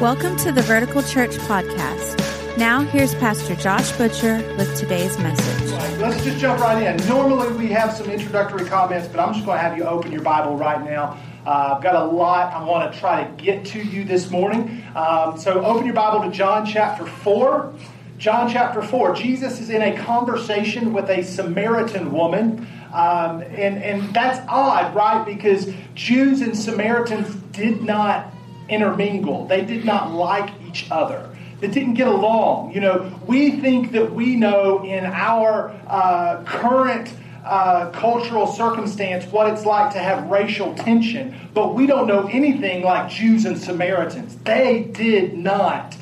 Welcome to the Vertical Church Podcast. Now, here's Pastor Josh Butcher with today's message. Let's just jump right in. Normally, we have some introductory comments, but I'm just going to have you open your Bible right now. Uh, I've got a lot I want to try to get to you this morning. Um, so, open your Bible to John chapter 4. John chapter 4. Jesus is in a conversation with a Samaritan woman. Um, and, and that's odd, right? Because Jews and Samaritans did not intermingle, they did not like each other. They didn't get along. You know, we think that we know in our uh, current uh, cultural circumstance what it's like to have racial tension, but we don't know anything like Jews and Samaritans. They did not.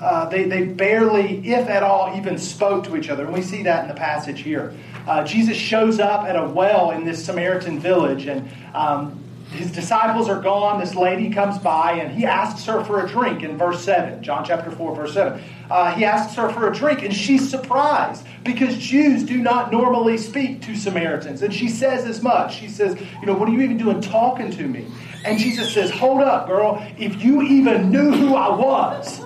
Uh, they, they barely, if at all, even spoke to each other. And we see that in the passage here. Uh, Jesus shows up at a well in this Samaritan village, and um, his disciples are gone. This lady comes by and he asks her for a drink in verse 7, John chapter 4, verse 7. Uh, he asks her for a drink and she's surprised because Jews do not normally speak to Samaritans. And she says as much. She says, You know, what are you even doing talking to me? And Jesus says, Hold up, girl. If you even knew who I was,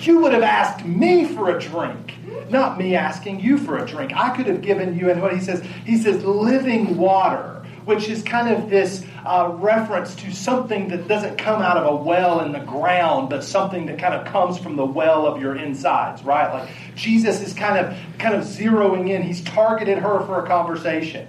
you would have asked me for a drink not me asking you for a drink. I could have given you, and what he says, he says, living water, which is kind of this uh, reference to something that doesn't come out of a well in the ground, but something that kind of comes from the well of your insides, right? Like Jesus is kind of kind of zeroing in. He's targeted her for a conversation.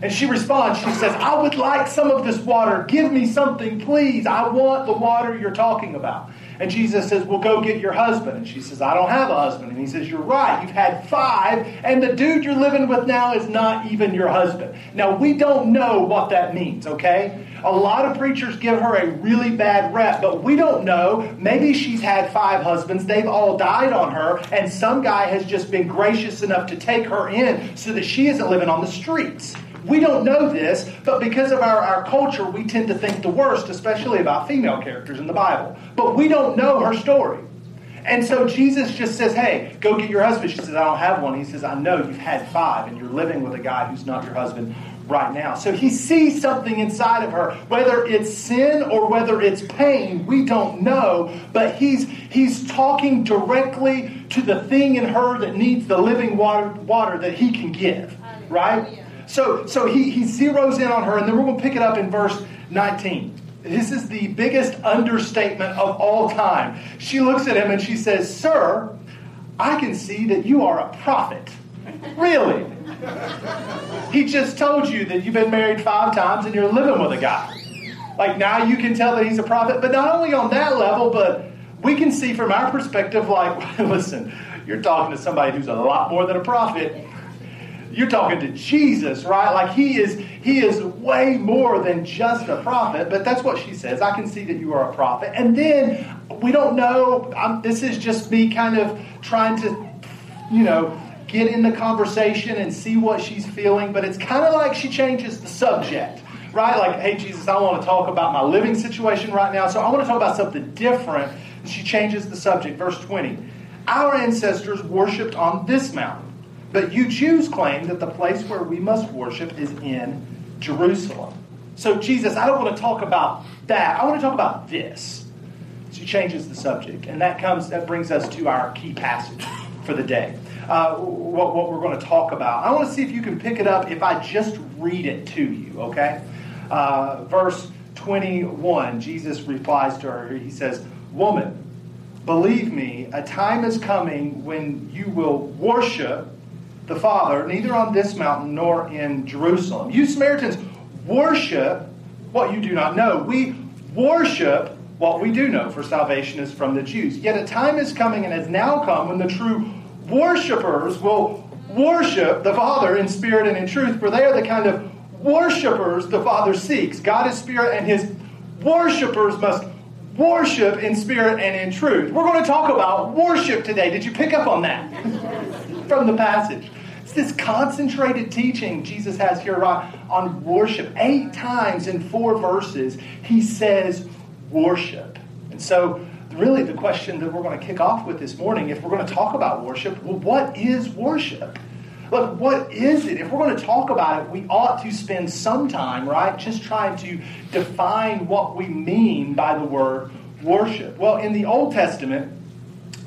And she responds, she says, I would like some of this water. Give me something, please. I want the water you're talking about. And Jesus says, Well, go get your husband. And she says, I don't have a husband. And he says, You're right. You've had five, and the dude you're living with now is not even your husband. Now, we don't know what that means, okay? A lot of preachers give her a really bad rep, but we don't know. Maybe she's had five husbands. They've all died on her, and some guy has just been gracious enough to take her in so that she isn't living on the streets. We don't know this, but because of our, our culture, we tend to think the worst, especially about female characters in the Bible. But we don't know her story. And so Jesus just says, Hey, go get your husband. She says, I don't have one. He says, I know you've had five, and you're living with a guy who's not your husband right now. So he sees something inside of her, whether it's sin or whether it's pain, we don't know, but he's he's talking directly to the thing in her that needs the living water, water that he can give, right? So, so he, he zeroes in on her, and then we're going to pick it up in verse 19. This is the biggest understatement of all time. She looks at him and she says, Sir, I can see that you are a prophet. Really? he just told you that you've been married five times and you're living with a guy. Like now you can tell that he's a prophet, but not only on that level, but we can see from our perspective, like, listen, you're talking to somebody who's a lot more than a prophet you're talking to Jesus, right? Like he is he is way more than just a prophet, but that's what she says. I can see that you are a prophet. And then we don't know, I'm, this is just me kind of trying to you know, get in the conversation and see what she's feeling, but it's kind of like she changes the subject. Right? Like, hey, Jesus, I want to talk about my living situation right now, so I want to talk about something different. She changes the subject. Verse 20. Our ancestors worshipped on this mountain but you Jews claim that the place where we must worship is in Jerusalem. So, Jesus, I don't want to talk about that. I want to talk about this. She changes the subject, and that comes that brings us to our key passage for the day. Uh, what, what, we're going to talk about. I want to see if you can pick it up if I just read it to you, okay? Uh, verse 21, Jesus replies to her. He says, Woman, believe me, a time is coming when you will worship the Father, neither on this mountain nor in Jerusalem. You Samaritans worship what you do not know. We worship what we do know, for salvation is from the Jews. Yet a time is coming and has now come when the true worshipers will worship the Father in spirit and in truth, for they are the kind of worshipers the Father seeks. God is spirit, and his worshipers must worship in spirit and in truth. We're going to talk about worship today. Did you pick up on that from the passage? It's this concentrated teaching Jesus has here on worship. Eight times in four verses, he says worship. And so, really, the question that we're going to kick off with this morning, if we're going to talk about worship, well, what is worship? Look, what is it? If we're going to talk about it, we ought to spend some time, right, just trying to define what we mean by the word worship? Well, in the Old Testament,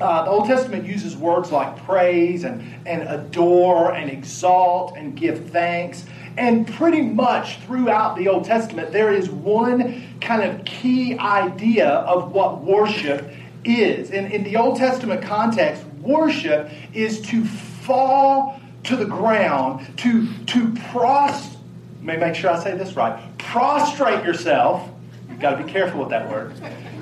uh, the Old Testament uses words like praise and, and adore and exalt and give thanks. And pretty much throughout the Old Testament, there is one kind of key idea of what worship is. In, in the Old Testament context, worship is to fall to the ground, to, to pros, may make sure I say this right, prostrate yourself. You've got to be careful with that word.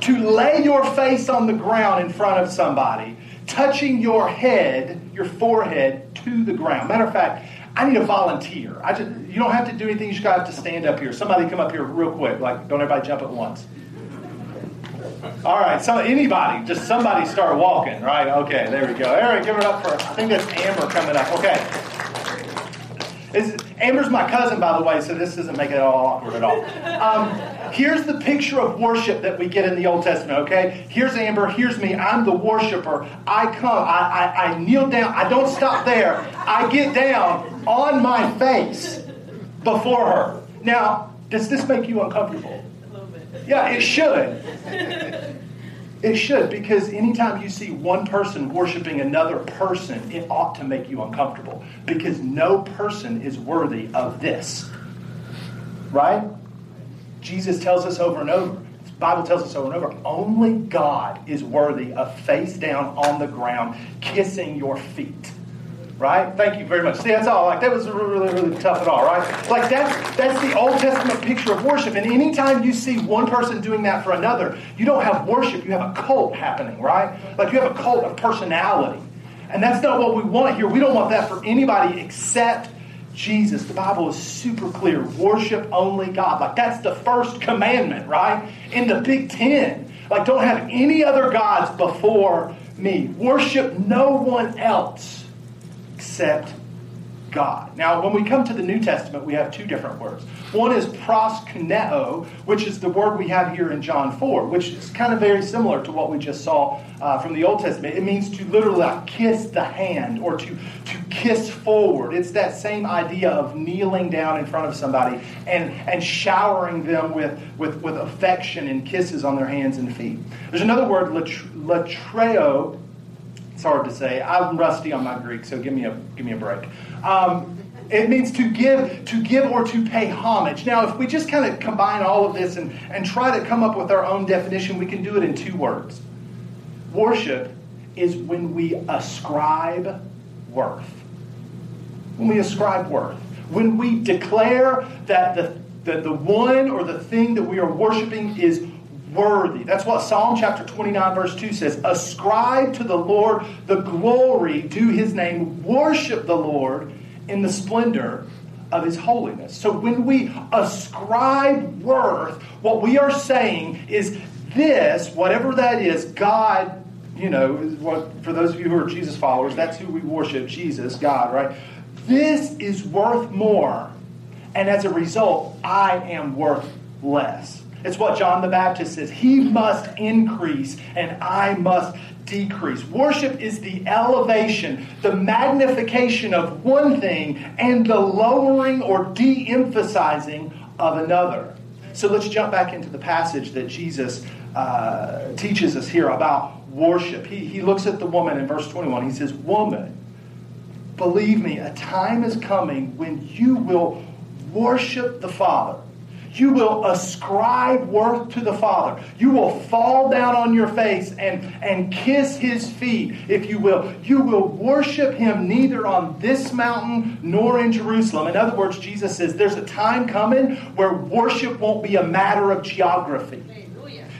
To lay your face on the ground in front of somebody, touching your head, your forehead, to the ground. Matter of fact, I need a volunteer. I just you don't have to do anything. You just gotta have to stand up here. Somebody come up here real quick. Like don't everybody jump at once. All right, so anybody, just somebody start walking, right? Okay, there we go. All right, give it up for, I think that's Amber coming up. Okay. It's, Amber's my cousin, by the way, so this doesn't make it all awkward at all. Um, here's the picture of worship that we get in the Old Testament, okay? Here's Amber, here's me. I'm the worshiper. I come, I, I, I kneel down. I don't stop there. I get down on my face before her. Now, does this make you uncomfortable? Yeah, it should. It should, because anytime you see one person worshiping another person, it ought to make you uncomfortable. Because no person is worthy of this. Right? Jesus tells us over and over, the Bible tells us over and over, only God is worthy of face down on the ground, kissing your feet right? Thank you very much. See, that's all. Like that was really, really, really tough at all, right? Like that's that's the Old Testament picture of worship. And anytime you see one person doing that for another, you don't have worship. You have a cult happening, right? Like you have a cult of personality, and that's not what we want here. We don't want that for anybody except Jesus. The Bible is super clear. Worship only God. Like that's the first commandment, right? In the Big Ten. Like don't have any other gods before me. Worship no one else except God. Now, when we come to the New Testament, we have two different words. One is proskuneo, which is the word we have here in John 4, which is kind of very similar to what we just saw uh, from the Old Testament. It means to literally like kiss the hand or to, to kiss forward. It's that same idea of kneeling down in front of somebody and, and showering them with, with, with affection and kisses on their hands and feet. There's another word, latreo, it's hard to say. I'm rusty on my Greek, so give me a give me a break. Um, it means to give, to give or to pay homage. Now, if we just kind of combine all of this and, and try to come up with our own definition, we can do it in two words. Worship is when we ascribe worth. When we ascribe worth. When we declare that the, the, the one or the thing that we are worshiping is worthy. That's what Psalm chapter 29, verse 2 says. Ascribe to the Lord the glory due his name. Worship the Lord in the splendor of his holiness. So when we ascribe worth, what we are saying is this, whatever that is, God, you know, what for those of you who are Jesus followers, that's who we worship, Jesus, God, right? This is worth more. And as a result, I am worth less. It's what John the Baptist says. He must increase and I must decrease. Worship is the elevation, the magnification of one thing and the lowering or de emphasizing of another. So let's jump back into the passage that Jesus uh, teaches us here about worship. He, he looks at the woman in verse 21. He says, Woman, believe me, a time is coming when you will worship the Father you will ascribe worth to the Father. You will fall down on your face and, and kiss his feet, if you will. You will worship him neither on this mountain nor in Jerusalem. In other words, Jesus says there's a time coming where worship won't be a matter of geography.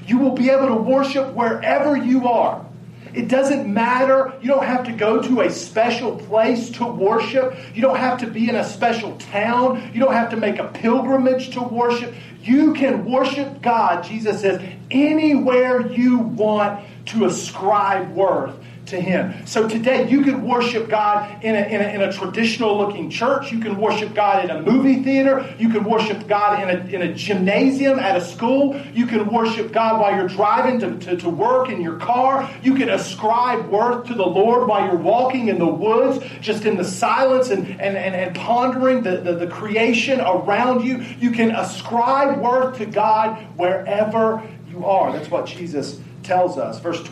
You will be able to worship wherever you are. It doesn't matter. You don't have to go to a special place to worship. You don't have to be in a special town. You don't have to make a pilgrimage to worship. You can worship God, Jesus says, anywhere you want to ascribe worth to Him. So today you can worship God in a, in a, in a traditional looking church. You can worship God in a movie theater. You can worship God in a, in a gymnasium at a school. You can worship God while you're driving to, to, to work in your car. You can ascribe worth to the Lord while you're walking in the woods, just in the silence and, and, and, and pondering the, the, the creation around you. You can ascribe worth to God wherever you are. That's what Jesus tells us. Verse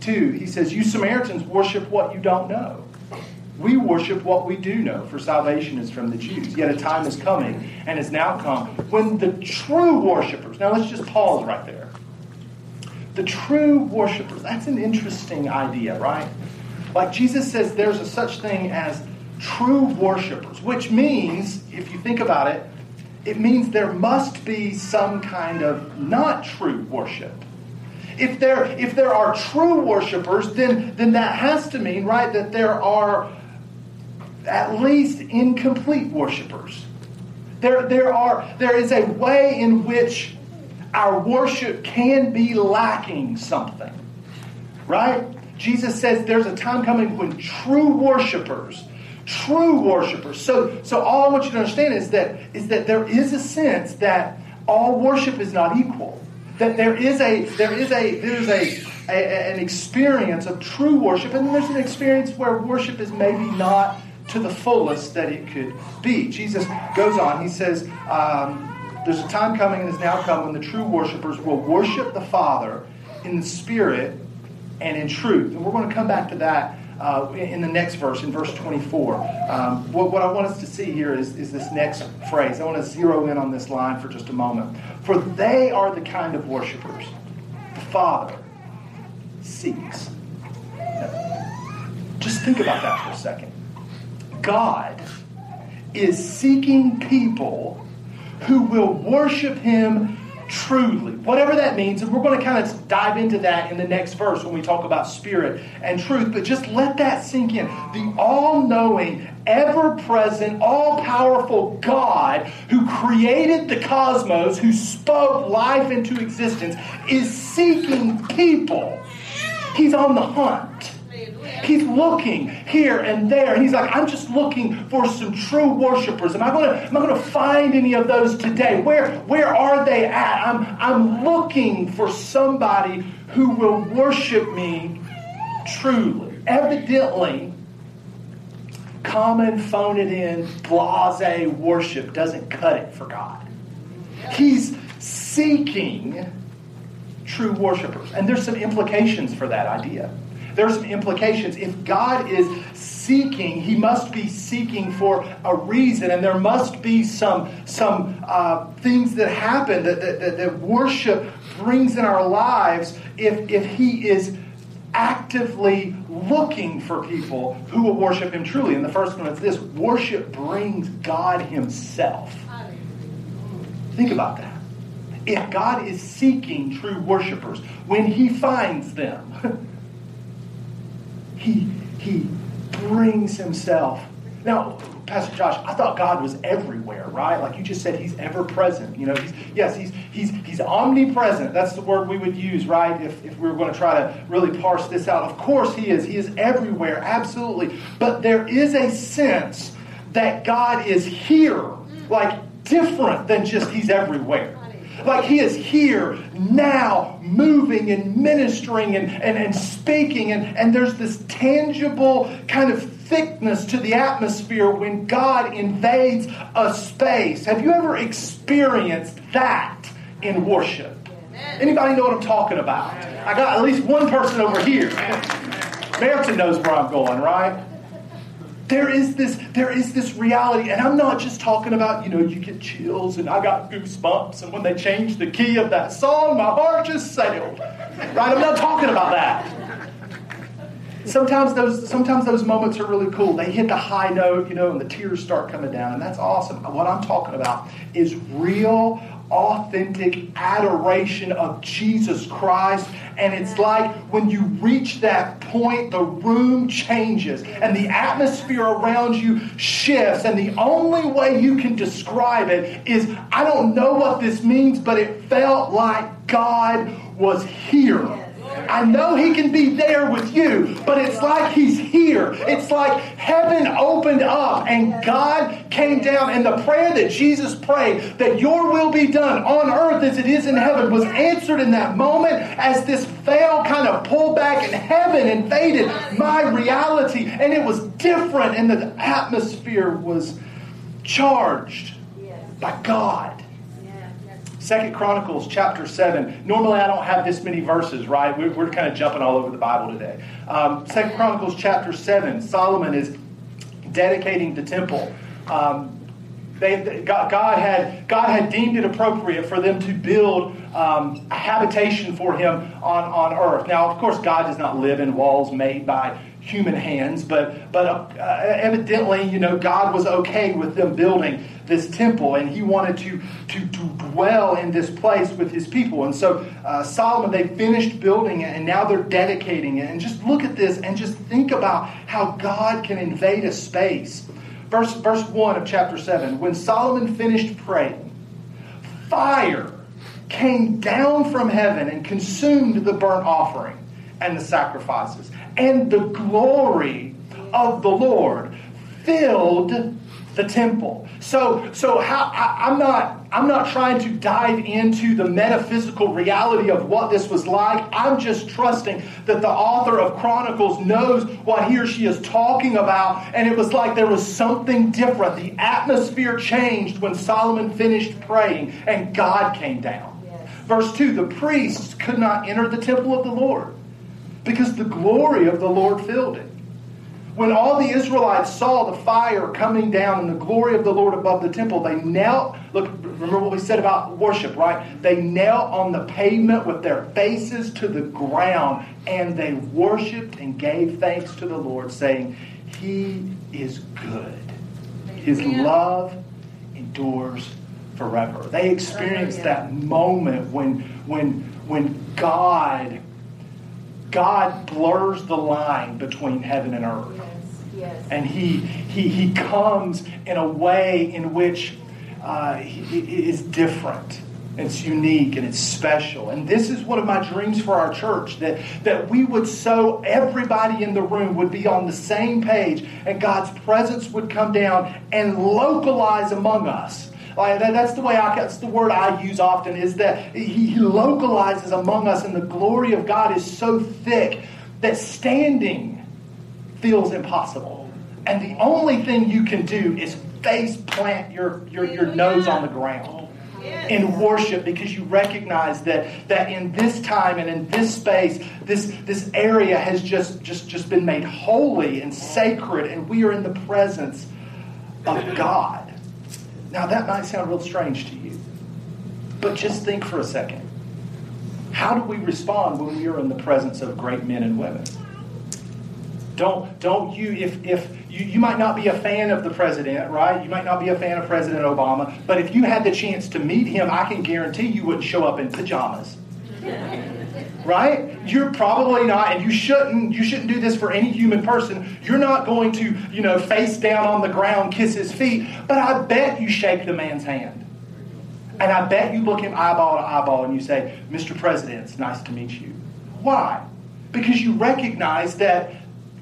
22, he says, You Samaritans worship what you don't know. We worship what we do know, for salvation is from the Jews. Yet a time is coming, and has now come, when the true worshipers, now let's just pause right there. The true worshipers, that's an interesting idea, right? Like Jesus says, there's a such thing as true worshipers, which means, if you think about it, it means there must be some kind of not true worship. If there, if there are true worshipers, then, then that has to mean, right, that there are at least incomplete worshipers. There, there, are, there is a way in which our worship can be lacking something. Right? Jesus says there's a time coming when true worshipers, true worshipers. So, so all I want you to understand is that, is that there is a sense that all worship is not equal. That there is a there is a there's a, a an experience of true worship, and there's an experience where worship is maybe not to the fullest that it could be. Jesus goes on, he says, um, There's a time coming and has now come when the true worshipers will worship the Father in the Spirit and in truth. And we're going to come back to that uh, in the next verse, in verse 24. Um, what, what, I want us to see here is, is this next phrase. I want to zero in on this line for just a moment. For they are the kind of worshipers the Father seeks. Now, just think about that for a second. God is seeking people who will worship him truly. Whatever that means, and we're going to kind of dive into that in the next verse when we talk about spirit and truth, but just let that sink in. The all knowing, ever present, all powerful God who created the cosmos, who spoke life into existence, is seeking people. He's on the hunt. He's looking here and there, and he's like, I'm just looking for some true worshipers. Am I going to am I to find any of those today? Where where are they at? I'm I'm looking for somebody who will worship me truly. Evidently, common phone it in blase worship doesn't cut it for God. He's seeking true worshipers. And there's some implications for that idea there's some implications. If God is seeking, he must be seeking for a reason, and there must be some, some uh, things that happen that, that, that worship brings in our lives if, if he is actively looking for people who will worship him truly. And the first one is this worship brings God himself. Think about that. If God is seeking true worshipers, when he finds them, he, he brings himself. Now, Pastor Josh, I thought God was everywhere, right? Like you just said, He's ever present. You know, he's, yes, he's, he's, he's omnipresent. That's the word we would use, right? If, if we were going to try to really parse this out. Of course, He is. He is everywhere, absolutely. But there is a sense that God is here, like different than just He's everywhere. Like he is here now, moving and ministering and, and, and speaking. And, and there's this tangible kind of thickness to the atmosphere when God invades a space. Have you ever experienced that in worship? Anybody know what I'm talking about? I got at least one person over here. Meriton knows where I'm going, right? There is this, there is this reality, and I'm not just talking about, you know, you get chills and I got goosebumps, and when they changed the key of that song, my heart just sailed. Right? I'm not talking about that. Sometimes those sometimes those moments are really cool. They hit the high note, you know, and the tears start coming down, and that's awesome. What I'm talking about is real authentic adoration of Jesus Christ. And it's like when you reach that point, the room changes and the atmosphere around you shifts. And the only way you can describe it is I don't know what this means, but it felt like God was here. I know He can be there with you, but it's like He's here. It's like heaven opened up and God came down, and the prayer that Jesus prayed, that your will be done on earth as it is in heaven, was answered in that moment as this veil kind of pulled back and heaven invaded my reality. And it was different, and the atmosphere was charged by God. Second Chronicles chapter 7. Normally I don't have this many verses, right? We're, we're kind of jumping all over the Bible today. Um, Second Chronicles chapter 7. Solomon is dedicating the temple. Um, they, God, God, had, God had deemed it appropriate for them to build um, a habitation for him on, on earth. Now, of course, God does not live in walls made by human hands, but, but uh, evidently, you know, God was okay with them building this temple, and he wanted to, to, to dwell in this place with his people. And so uh, Solomon, they finished building it, and now they're dedicating it. And just look at this and just think about how God can invade a space. Verse, verse 1 of chapter 7 When Solomon finished praying, fire came down from heaven and consumed the burnt offering and the sacrifices. And the glory of the Lord filled the temple. So, so how, I, am not, I'm not trying to dive into the metaphysical reality of what this was like. I'm just trusting that the author of Chronicles knows what he or she is talking about. And it was like there was something different. The atmosphere changed when Solomon finished praying and God came down. Yes. Verse 2 the priests could not enter the temple of the Lord because the glory of the Lord filled it. When all the Israelites saw the fire coming down and the glory of the Lord above the temple, they knelt. Look, remember what we said about worship, right? They knelt on the pavement with their faces to the ground and they worshiped and gave thanks to the Lord, saying, He is good. His love endures forever. They experienced that moment when, when, when God God blurs the line between heaven and earth. Yes, yes. And he, he, he comes in a way in which uh, he, is different. It's unique and it's special. And this is one of my dreams for our church that, that we would so everybody in the room would be on the same page and God's presence would come down and localize among us Oh, like that, that's the way I, that's the word I use often is that he, he localizes among us, and the glory of God is so thick that standing feels impossible. And the only thing you can do is face plant your, your, your nose on the ground in worship because you recognize that that in this time and in this space this this area has just just just been made holy and sacred and we are in the presence of God now, that might sound real strange to you, but just think for a second. How do we respond when we are in the presence of great men and women? Don't, don't you, if, if you, you might not be a fan of the president, right? You might not be a fan of President Obama, but if you had the chance to meet him, I can guarantee you wouldn't show up in pajamas right? You're probably not, and you shouldn't. You shouldn't do this for any human person. You're not going to, you know, face down on the ground, kiss his feet. But I bet you shake the man's hand, and I bet you look him eyeball to eyeball, and you say, "Mr. President, it's nice to meet you." Why? Because you recognize that,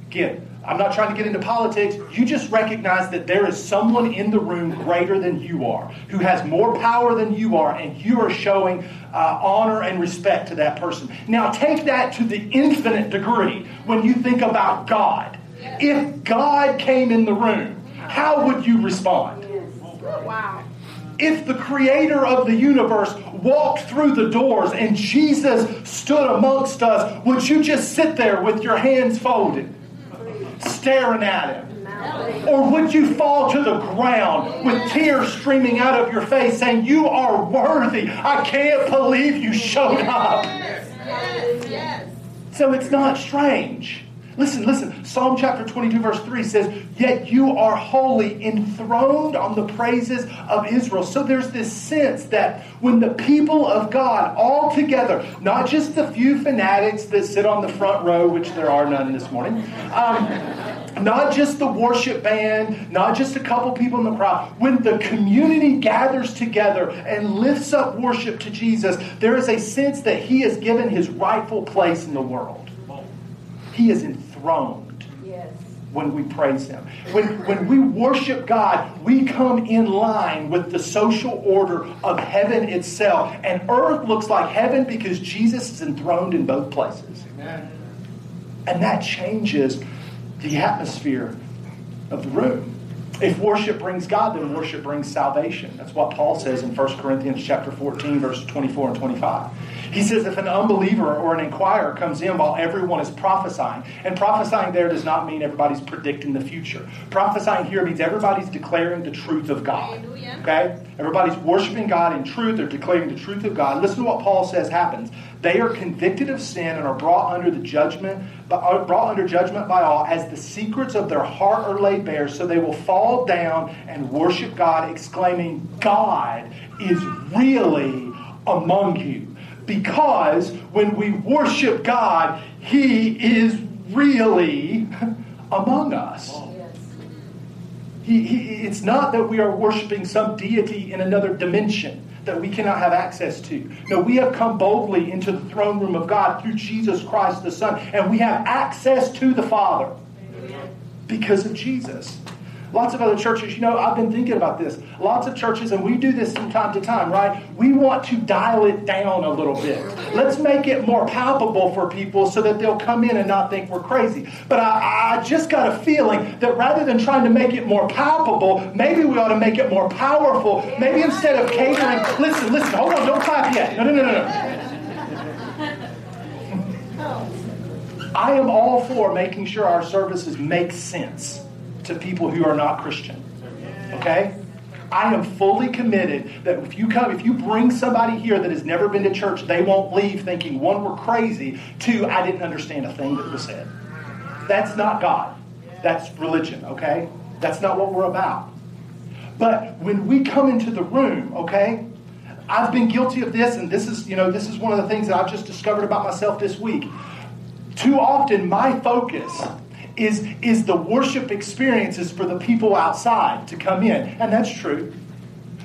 again, I'm not trying to get into politics. You just recognize that there is someone in the room greater than you are, who has more power than you are, and you are showing uh, honor and respect to that person. Now, take that to the infinite degree when you think about God. If God came in the room, how would you respond? Wow. If the creator of the universe walked through the doors and Jesus stood amongst us, would you just sit there with your hands folded? Staring at him? Or would you fall to the ground with tears streaming out of your face saying, You are worthy? I can't believe you showed up. So it's not strange Listen, listen. Psalm chapter 22, verse 3 says, Yet you are holy, enthroned on the praises of Israel. So there's this sense that when the people of God all together, not just the few fanatics that sit on the front row, which there are none this morning, um, not just the worship band, not just a couple people in the crowd, when the community gathers together and lifts up worship to Jesus, there is a sense that He has given His rightful place in the world. He is enthroned yes. when we praise Him. When, when we worship God, we come in line with the social order of heaven itself. And earth looks like heaven because Jesus is enthroned in both places. Amen. And that changes the atmosphere of the room. If worship brings God, then worship brings salvation. That's what Paul says in 1 Corinthians chapter 14, verses 24 and 25. He says if an unbeliever or an inquirer comes in while everyone is prophesying, and prophesying there does not mean everybody's predicting the future. Prophesying here means everybody's declaring the truth of God. Okay? Everybody's worshiping God in truth, they're declaring the truth of God. Listen to what Paul says happens. They are convicted of sin and are brought under the judgment, uh, brought under judgment by all, as the secrets of their heart are laid bare. So they will fall down and worship God, exclaiming, "God is really among you." Because when we worship God, He is really among us. He, he, it's not that we are worshiping some deity in another dimension that we cannot have access to. No, we have come boldly into the throne room of God through Jesus Christ the Son, and we have access to the Father because of Jesus. Lots of other churches, you know, I've been thinking about this. Lots of churches, and we do this from time to time, right? We want to dial it down a little bit. Let's make it more palpable for people so that they'll come in and not think we're crazy. But I, I just got a feeling that rather than trying to make it more palpable, maybe we ought to make it more powerful. Maybe instead of catering, listen, listen, hold on, don't clap yet. No, no, no, no, no. I am all for making sure our services make sense to people who are not Christian. Okay? I am fully committed that if you come, if you bring somebody here that has never been to church, they won't leave thinking, one, we're crazy, two, I didn't understand a thing that was said. That's not God. That's religion, okay? That's not what we're about. But when we come into the room, okay, I've been guilty of this, and this is, you know, this is one of the things that I've just discovered about myself this week. Too often, my focus is, is the worship experiences for the people outside to come in. And that's true.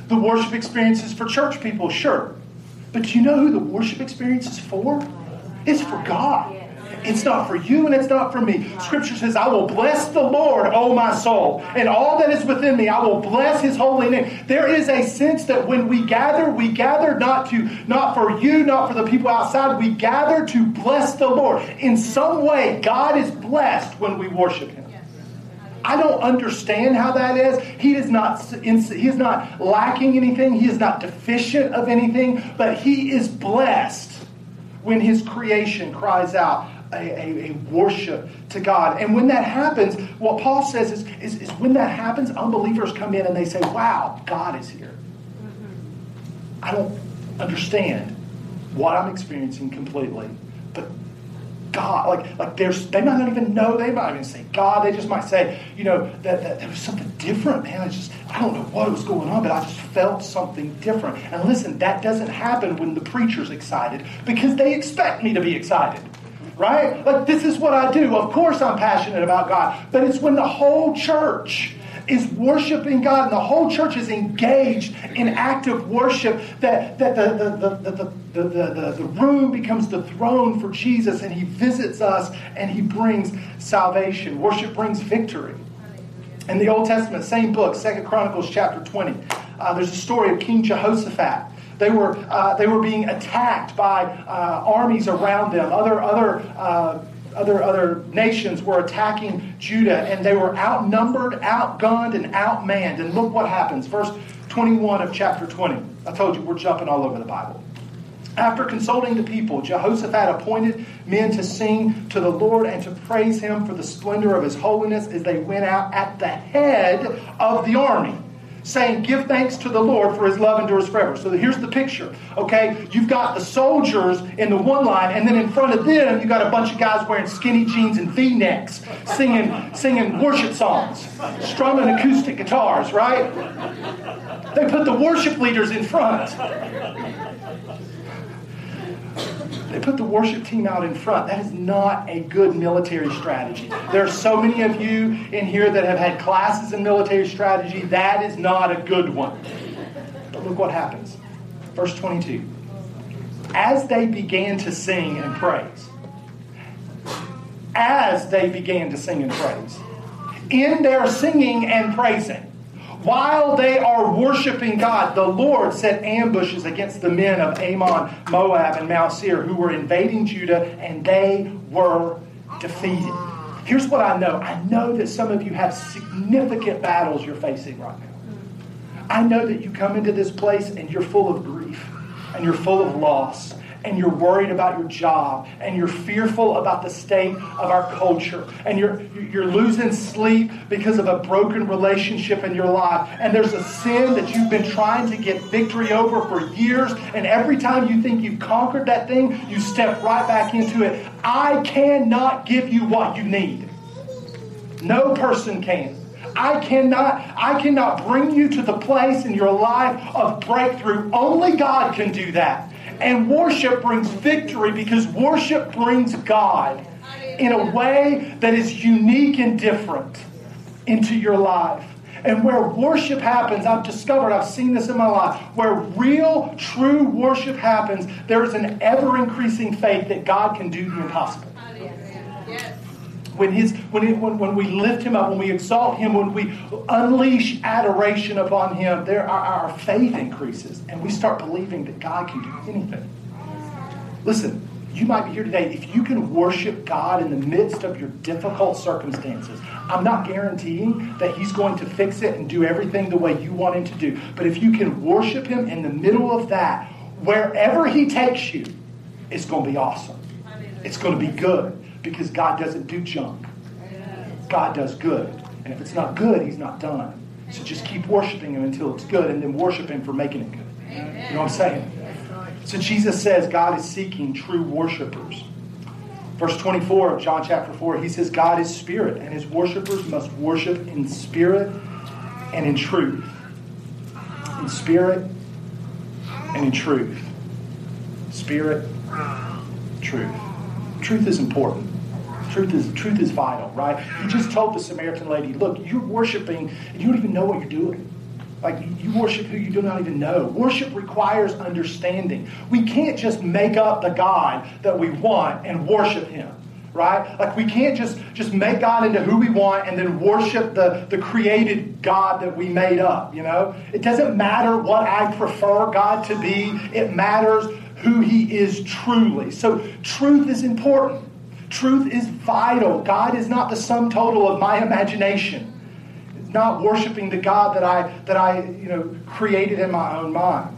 The worship experiences for church people, sure. But do you know who the worship experience is for? It's for God. It's not for you and it's not for me. Scripture says, I will bless the Lord, O my soul, and all that is within me. I will bless his holy name. There is a sense that when we gather, we gather not to not for you, not for the people outside. We gather to bless the Lord. In some way, God is blessed when we worship him. I don't understand how that is. He is not he is not lacking anything. He is not deficient of anything, but he is blessed when his creation cries out, a, a, a, worship to God. And when that happens, what Paul says is, is, is, when that happens, unbelievers come in and they say, Wow, God is here. I don't understand what I'm experiencing completely, but God, like, like there's, they might not even know, they might even say God, they just might say, you know, that, that there was something different, man. I just, I don't know what was going on, but I just felt something different. And listen, that doesn't happen when the preacher's excited because they expect me to be excited right? Like, this is what I do. Of course, I'm passionate about God, but it's when the whole church is worshiping God and the whole church is engaged in active worship that, that the, the, the, the, the, the, the room becomes the throne for Jesus and he visits us and he brings salvation. Worship brings victory. In the Old Testament, same book, Second Chronicles chapter 20, uh, there's a story of King Jehoshaphat. They were, uh, they were being attacked by uh, armies around them. Other, other, uh, other, other nations were attacking Judah, and they were outnumbered, outgunned, and outmanned. And look what happens. Verse 21 of chapter 20. I told you, we're jumping all over the Bible. After consulting the people, Jehoshaphat appointed men to sing to the Lord and to praise him for the splendor of his holiness as they went out at the head of the army saying, Give thanks to the Lord for his love endures forever. So here's the picture, okay? You've got the soldiers in the one line, and then in front of them, you've got a bunch of guys wearing skinny jeans and v necks, singing, singing worship songs, strumming acoustic guitars, right? They put the worship leaders in front. They put the worship team out in front. That is not a good military strategy. There are so many of you in here that have had classes in military strategy. That is not a good one. But look what happens. Verse 22. As they began to sing and praise, as they began to sing and praise, in their singing and praising, while they are worshiping God, the Lord set ambushes against the men of Ammon, Moab, and Mount Seir who were invading Judah, and they were defeated. Here's what I know I know that some of you have significant battles you're facing right now. I know that you come into this place and you're full of grief and you're full of loss and you're worried about your job and you're fearful about the state of our culture and you're you're losing sleep because of a broken relationship in your life and there's a sin that you've been trying to get victory over for years and every time you think you've conquered that thing you step right back into it I cannot give you what you need no person can I cannot, I cannot bring you to the place in your life of breakthrough. Only God can do that. And worship brings victory because worship brings God in a way that is unique and different into your life. And where worship happens, I've discovered, I've seen this in my life, where real, true worship happens, there is an ever increasing faith that God can do the impossible when, his, when, when, when we lift him up, when we exalt him, when we unleash adoration upon him, there, our, our faith increases and we start believing that God can do anything. Listen, you might be here today. If you can worship God in the midst of your difficult circumstances, I'm not guaranteeing that He's going to fix it and do everything the way you want Him to do. But if you can worship Him in the middle of that, wherever He takes you, it's going to be awesome. It's going to be good because God doesn't do junk. God does good. And if it's not good, He's not done. So just keep worshiping Him until it's good and then worship Him for making it good. You know what I'm saying? So Jesus says God is seeking true worshipers. Verse 24 of John chapter 4, he says, God is spirit, and his worshipers must worship in spirit and in truth. In spirit and in truth. Spirit, truth. Truth is important. Truth is, truth is vital, right? He just told the Samaritan lady, look, you're worshiping and you don't even know what you're doing. Like you worship who you do not even know. Worship requires understanding. We can't just make up the God that we want and worship him. Right? Like we can't just, just make God into who we want and then worship the, the created God that we made up, you know? It doesn't matter what I prefer God to be. It matters who he is truly. So truth is important. Truth is vital. God is not the sum total of my imagination. It's not worshiping the God that I that I you know created in my own mind.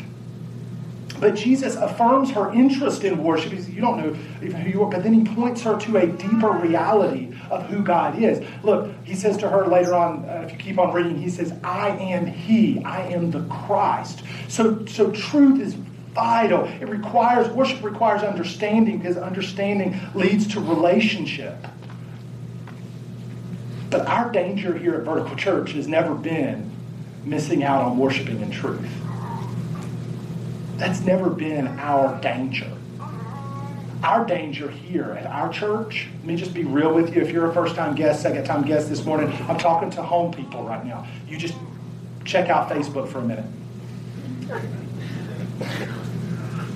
But Jesus affirms her interest in worship. He says, You don't know even who you are, but then he points her to a deeper reality of who God is. Look, he says to her later on, uh, if you keep on reading, he says, I am He, I am the Christ. So, so truth is vital. It requires, worship requires understanding because understanding leads to relationship. But our danger here at Vertical Church has never been missing out on worshiping in truth. That's never been our danger. Our danger here at our church, let me just be real with you. If you're a first time guest, second time guest this morning, I'm talking to home people right now. You just check out Facebook for a minute.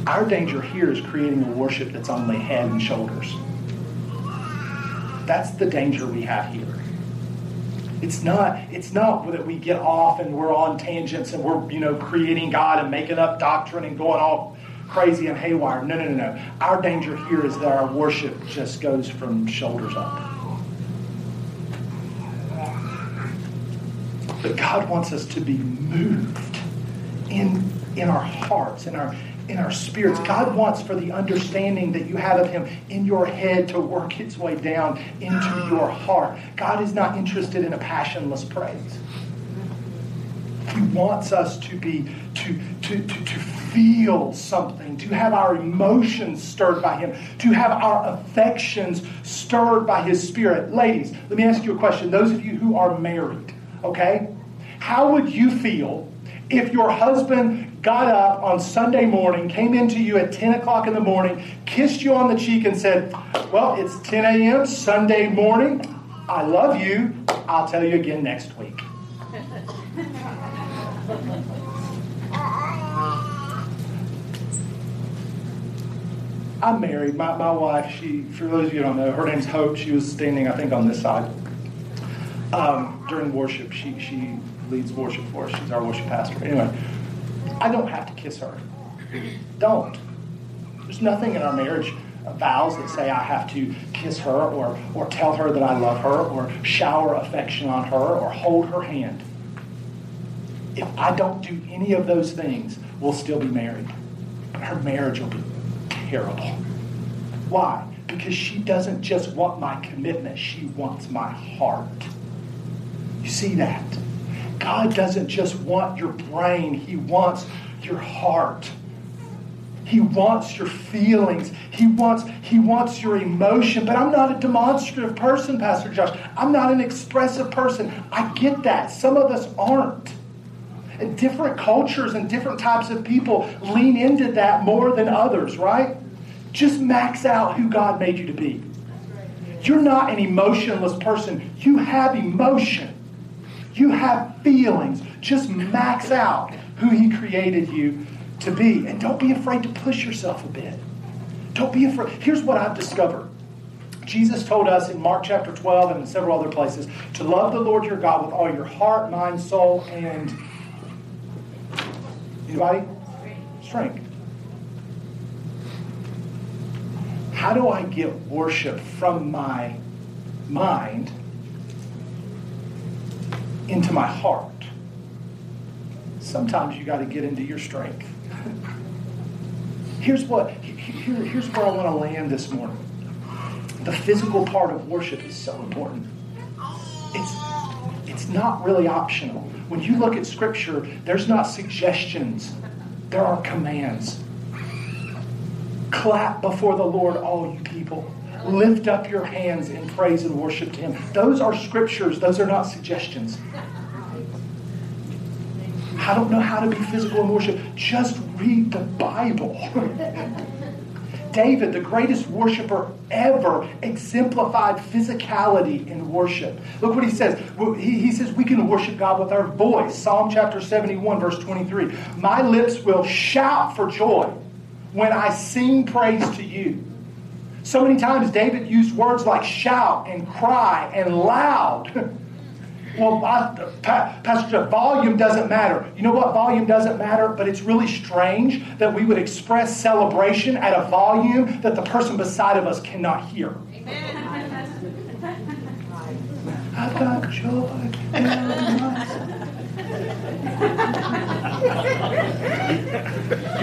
Our danger here is creating a worship that's only head and shoulders. That's the danger we have here. It's not, it's not that we get off and we're on tangents and we're, you know, creating God and making up doctrine and going all crazy and haywire. No, no, no, no. Our danger here is that our worship just goes from shoulders up. But God wants us to be moved in, in our hearts, in our in our spirits. God wants for the understanding that you have of Him in your head to work its way down into your heart. God is not interested in a passionless praise. He wants us to be, to, to, to, to feel something, to have our emotions stirred by Him, to have our affections stirred by His Spirit. Ladies, let me ask you a question. Those of you who are married, okay? How would you feel if your husband got up on Sunday morning, came into you at 10 o'clock in the morning, kissed you on the cheek, and said, Well, it's 10 a.m., Sunday morning. I love you. I'll tell you again next week. I'm married. My, my wife, she, for those of you who don't know, her name's Hope. She was standing, I think, on this side. Um, during worship, she, she leads worship for us. She's our worship pastor. Anyway, I don't have to kiss her. Don't. There's nothing in our marriage vows that say I have to kiss her or, or tell her that I love her or shower affection on her or hold her hand. If I don't do any of those things, we'll still be married. But her marriage will be terrible. Why? Because she doesn't just want my commitment, she wants my heart. You see that? God doesn't just want your brain, He wants your heart. He wants your feelings. He wants, he wants your emotion. But I'm not a demonstrative person, Pastor Josh. I'm not an expressive person. I get that. Some of us aren't. And different cultures and different types of people lean into that more than others, right? Just max out who God made you to be. You're not an emotionless person. You have emotion. You have feelings. Just max out who He created you to be. And don't be afraid to push yourself a bit. Don't be afraid. Here's what I've discovered. Jesus told us in Mark chapter 12 and in several other places to love the Lord your God with all your heart, mind, soul, and anybody? Strength. How do I get worship from my mind into my heart? Sometimes you got to get into your strength. Here's what here, here's where I want to land this morning. The physical part of worship is so important. It's it's not really optional. When you look at scripture, there's not suggestions. There are commands. Clap before the Lord, all you people. Lift up your hands in praise and worship to Him. Those are scriptures, those are not suggestions. I don't know how to be physical in worship. Just read the Bible. David, the greatest worshiper ever, exemplified physicality in worship. Look what he says. He, says we can worship God with our voice. Psalm chapter 71, verse 23. My lips will shout for joy when I sing praise to you. So many times David used words like shout and cry and loud. Well, I, Pastor volume doesn't matter. You know what? Volume doesn't matter, but it's really strange that we would express celebration at a volume that the person beside of us cannot hear. Amen. I've got joy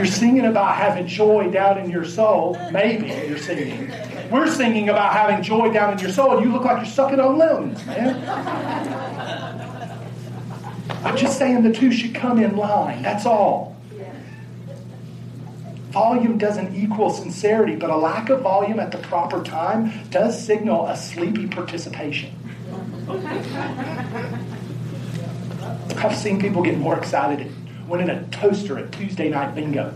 You're singing about having joy down in your soul. Maybe you're singing. We're singing about having joy down in your soul, and you look like you're sucking on lemons, man. I'm just saying the two should come in line. That's all. Volume doesn't equal sincerity, but a lack of volume at the proper time does signal a sleepy participation. I've seen people get more excited winning a toaster at Tuesday night bingo.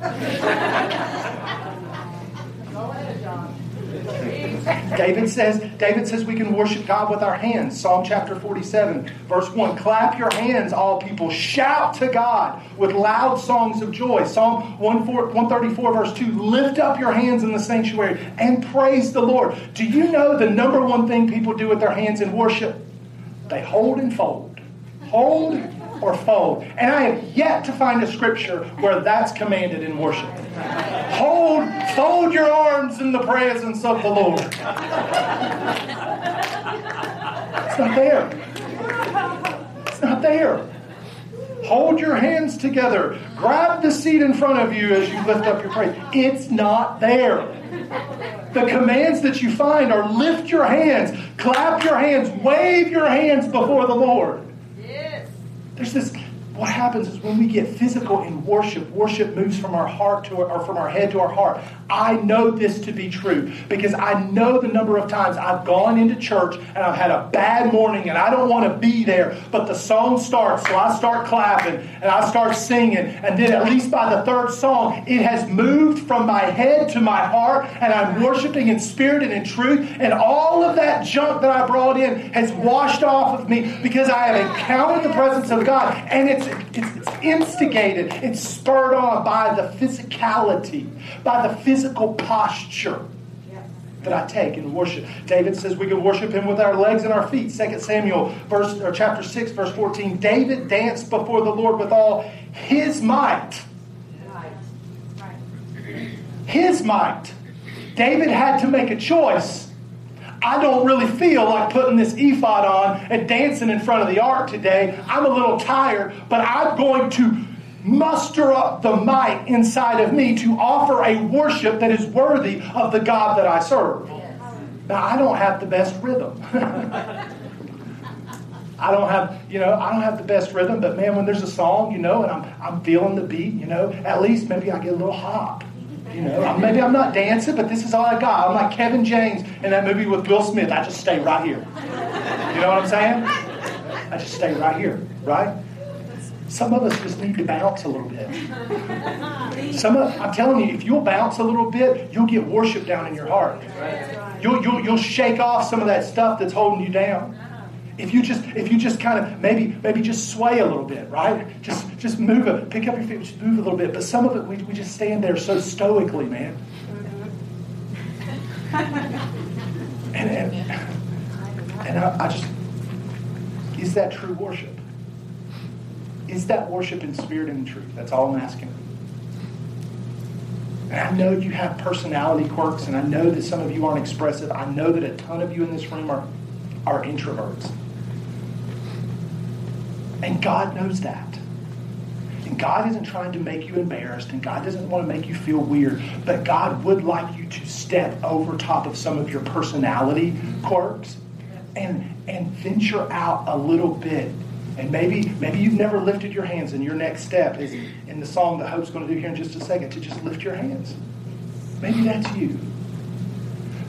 David says, David says we can worship God with our hands. Psalm chapter 47, verse 1. Clap your hands, all people. Shout to God with loud songs of joy. Psalm 134, verse 2. Lift up your hands in the sanctuary and praise the Lord. Do you know the number one thing people do with their hands in worship? They hold and fold. Hold or fold. And I have yet to find a scripture where that's commanded in worship. Hold, fold your arms in the presence of the Lord. It's not there. It's not there. Hold your hands together. Grab the seat in front of you as you lift up your praise. It's not there. The commands that you find are lift your hands, clap your hands, wave your hands before the Lord. There's this what happens is when we get physical in worship, worship moves from our heart to our, or from our head to our heart. I know this to be true because I know the number of times I've gone into church and I've had a bad morning and I don't want to be there, but the song starts, so I start clapping and I start singing, and then at least by the third song, it has moved from my head to my heart, and I'm worshiping in spirit and in truth, and all of that junk that I brought in has washed off of me because I have encountered the presence of God, and it's it's, it's, instigated, it's spurred on by the physicality, by the physical posture that I take in worship. David says we can worship him with our legs and our feet. 2 Samuel verse or chapter 6 verse 14. David danced before the Lord with all his might. His might. David had to make a choice. I don't really feel like putting this ephod on and dancing in front of the ark today. I'm a little tired, but I'm going to muster up the might inside of me to offer a worship that is worthy of the God that I serve. Now, I don't have the best rhythm. I don't have, you know, I don't have the best rhythm, but man, when there's a song, you know, and I'm, I'm feeling the beat, you know, at least maybe I get a little hop. You know, maybe I'm not dancing, but this is all I got. I'm like Kevin James in that movie with Will Smith. I just stay right here. You know what I'm saying? I just stay right here, right? Some of us just need to bounce a little bit. Some of, I'm telling you, if you'll bounce a little bit, you'll get worship down in your heart. You'll, you'll, you'll shake off some of that stuff that's holding you down. If you just if you just kind of maybe maybe just sway a little bit, right? Just just move it, pick up your feet, just move a little bit. But some of it we, we just stand there so stoically, man. And and, and I, I just is that true worship? Is that worship in spirit and in truth? That's all I'm asking. And I know you have personality quirks, and I know that some of you aren't expressive. I know that a ton of you in this room are, are introverts. And God knows that. And God isn't trying to make you embarrassed, and God doesn't want to make you feel weird, but God would like you to step over top of some of your personality quirks and, and venture out a little bit. And maybe, maybe you've never lifted your hands, and your next step is in the song that Hope's going to do here in just a second to just lift your hands. Maybe that's you.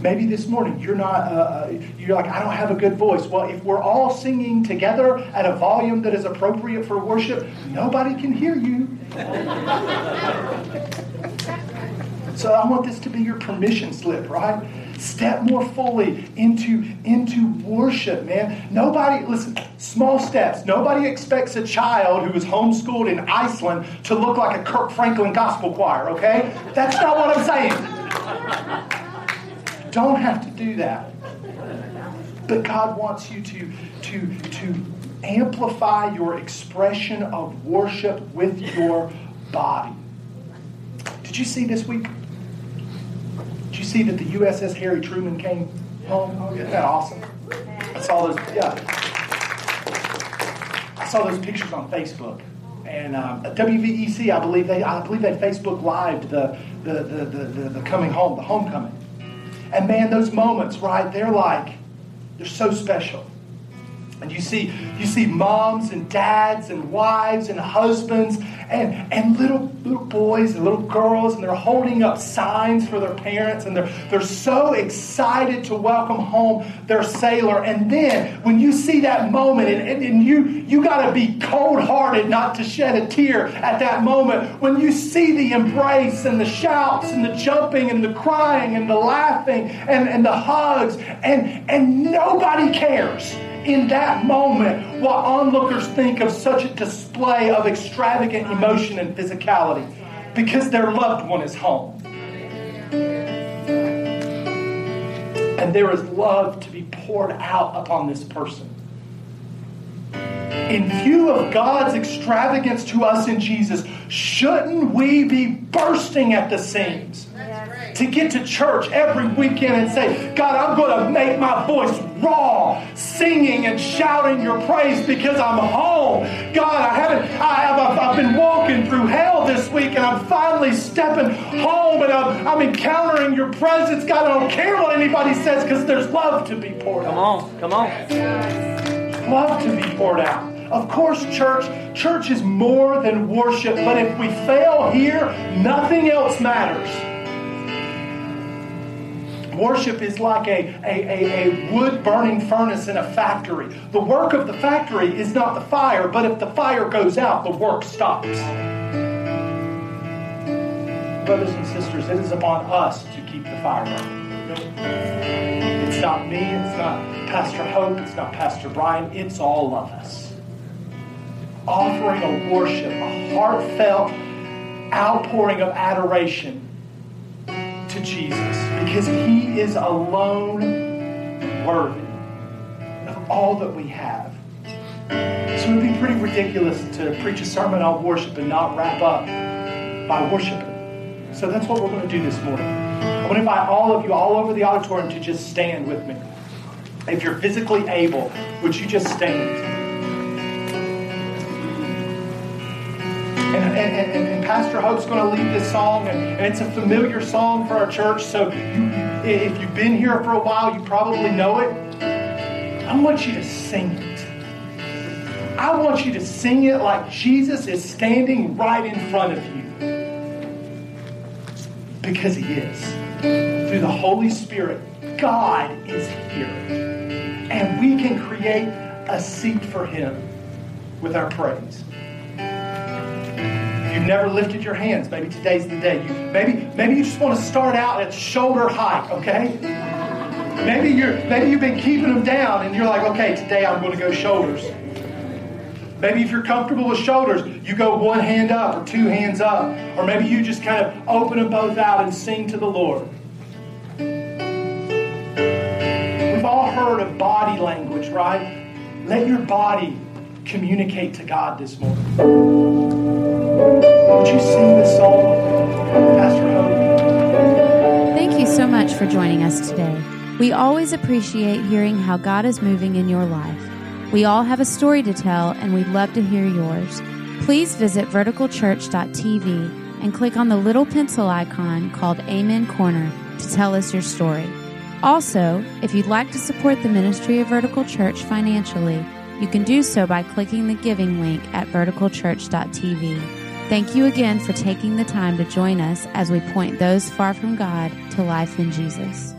Maybe this morning you're not, uh, uh, you're like, I don't have a good voice. Well, if we're all singing together at a volume that is appropriate for worship, nobody can hear you. so I want this to be your permission slip, right? Step more fully into, into worship, man. Nobody, listen, small steps. Nobody expects a child who was homeschooled in Iceland to look like a Kirk Franklin gospel choir, okay? That's not what I'm saying don't have to do that. But God wants you to, to, to amplify your expression of worship with your body. Did you see this week? Did you see that the USS Harry Truman came home? Oh, isn't that awesome? I saw those, yeah. I saw those pictures on Facebook. And um, WVEC, I believe they, I believe they Facebook lived the, the, the, the, the coming home, the homecoming. And man, those moments, right, they're like, they're so special. And you see, you see moms and dads and wives and husbands and, and little, little boys and little girls, and they're holding up signs for their parents, and they're, they're so excited to welcome home their sailor. And then when you see that moment, and, and, and you, you got to be cold hearted not to shed a tear at that moment, when you see the embrace and the shouts and the jumping and the crying and the laughing and, and the hugs, and, and nobody cares in that moment what onlookers think of such a display of extravagant emotion and physicality because their loved one is home. And there is love to be poured out upon this person. In view of God's extravagance to us in Jesus, shouldn't we be bursting at the seams? To get to church every weekend and say, God, I'm going to make my voice raw, singing and shouting your praise because I'm home. God, I haven't, I have, I've, I've been walking through hell this week and I'm finally stepping home and I'm, I'm encountering your presence. God, I don't care what anybody says because there's love to be poured come out. Come on, come on. Love to be poured out. Of course, church, church is more than worship, but if we fail here, nothing else matters. Worship is like a, a, a, a wood burning furnace in a factory. The work of the factory is not the fire, but if the fire goes out, the work stops. Brothers and sisters, it is upon us to keep the fire burning. It's not me, it's not Pastor Hope, it's not Pastor Brian, it's all of us. Offering a worship, a heartfelt outpouring of adoration Jesus because he is alone worthy of all that we have. So it would be pretty ridiculous to preach a sermon on worship and not wrap up by worshiping. So that's what we're going to do this morning. I want to invite all of you all over the auditorium to just stand with me. If you're physically able, would you just stand? And, and, and, and Pastor Hope's going to lead this song, and, and, it's a familiar song for our church. So you, if you've been here for a while, you probably know it. I want you to sing it. I want you to sing it like Jesus is standing right in front of you. Because He is. Through the Holy Spirit, God is here. And we can create a seat for Him with our praise. You've never lifted your hands, maybe today's the day. You, maybe, maybe you just want to start out at shoulder height, okay? Maybe you're maybe you've been keeping them down and you're like, okay, today I'm going to go shoulders. Maybe if you're comfortable with shoulders, you go one hand up or two hands up. Or maybe you just kind of open them both out and sing to the Lord. We've all heard of body language, right? Let your body communicate to God this morning. Would you sing this song, Pastor Hope? Thank you so much for joining us today. We always appreciate hearing how God is moving in your life. We all have a story to tell, and we'd love to hear yours. Please visit verticalchurch.tv and click on the little pencil icon called Amen Corner to tell us your story. Also, if you'd like to support the ministry of Vertical Church financially, you can do so by clicking the giving link at verticalchurch.tv. Thank you again for taking the time to join us as we point those far from God to life in Jesus.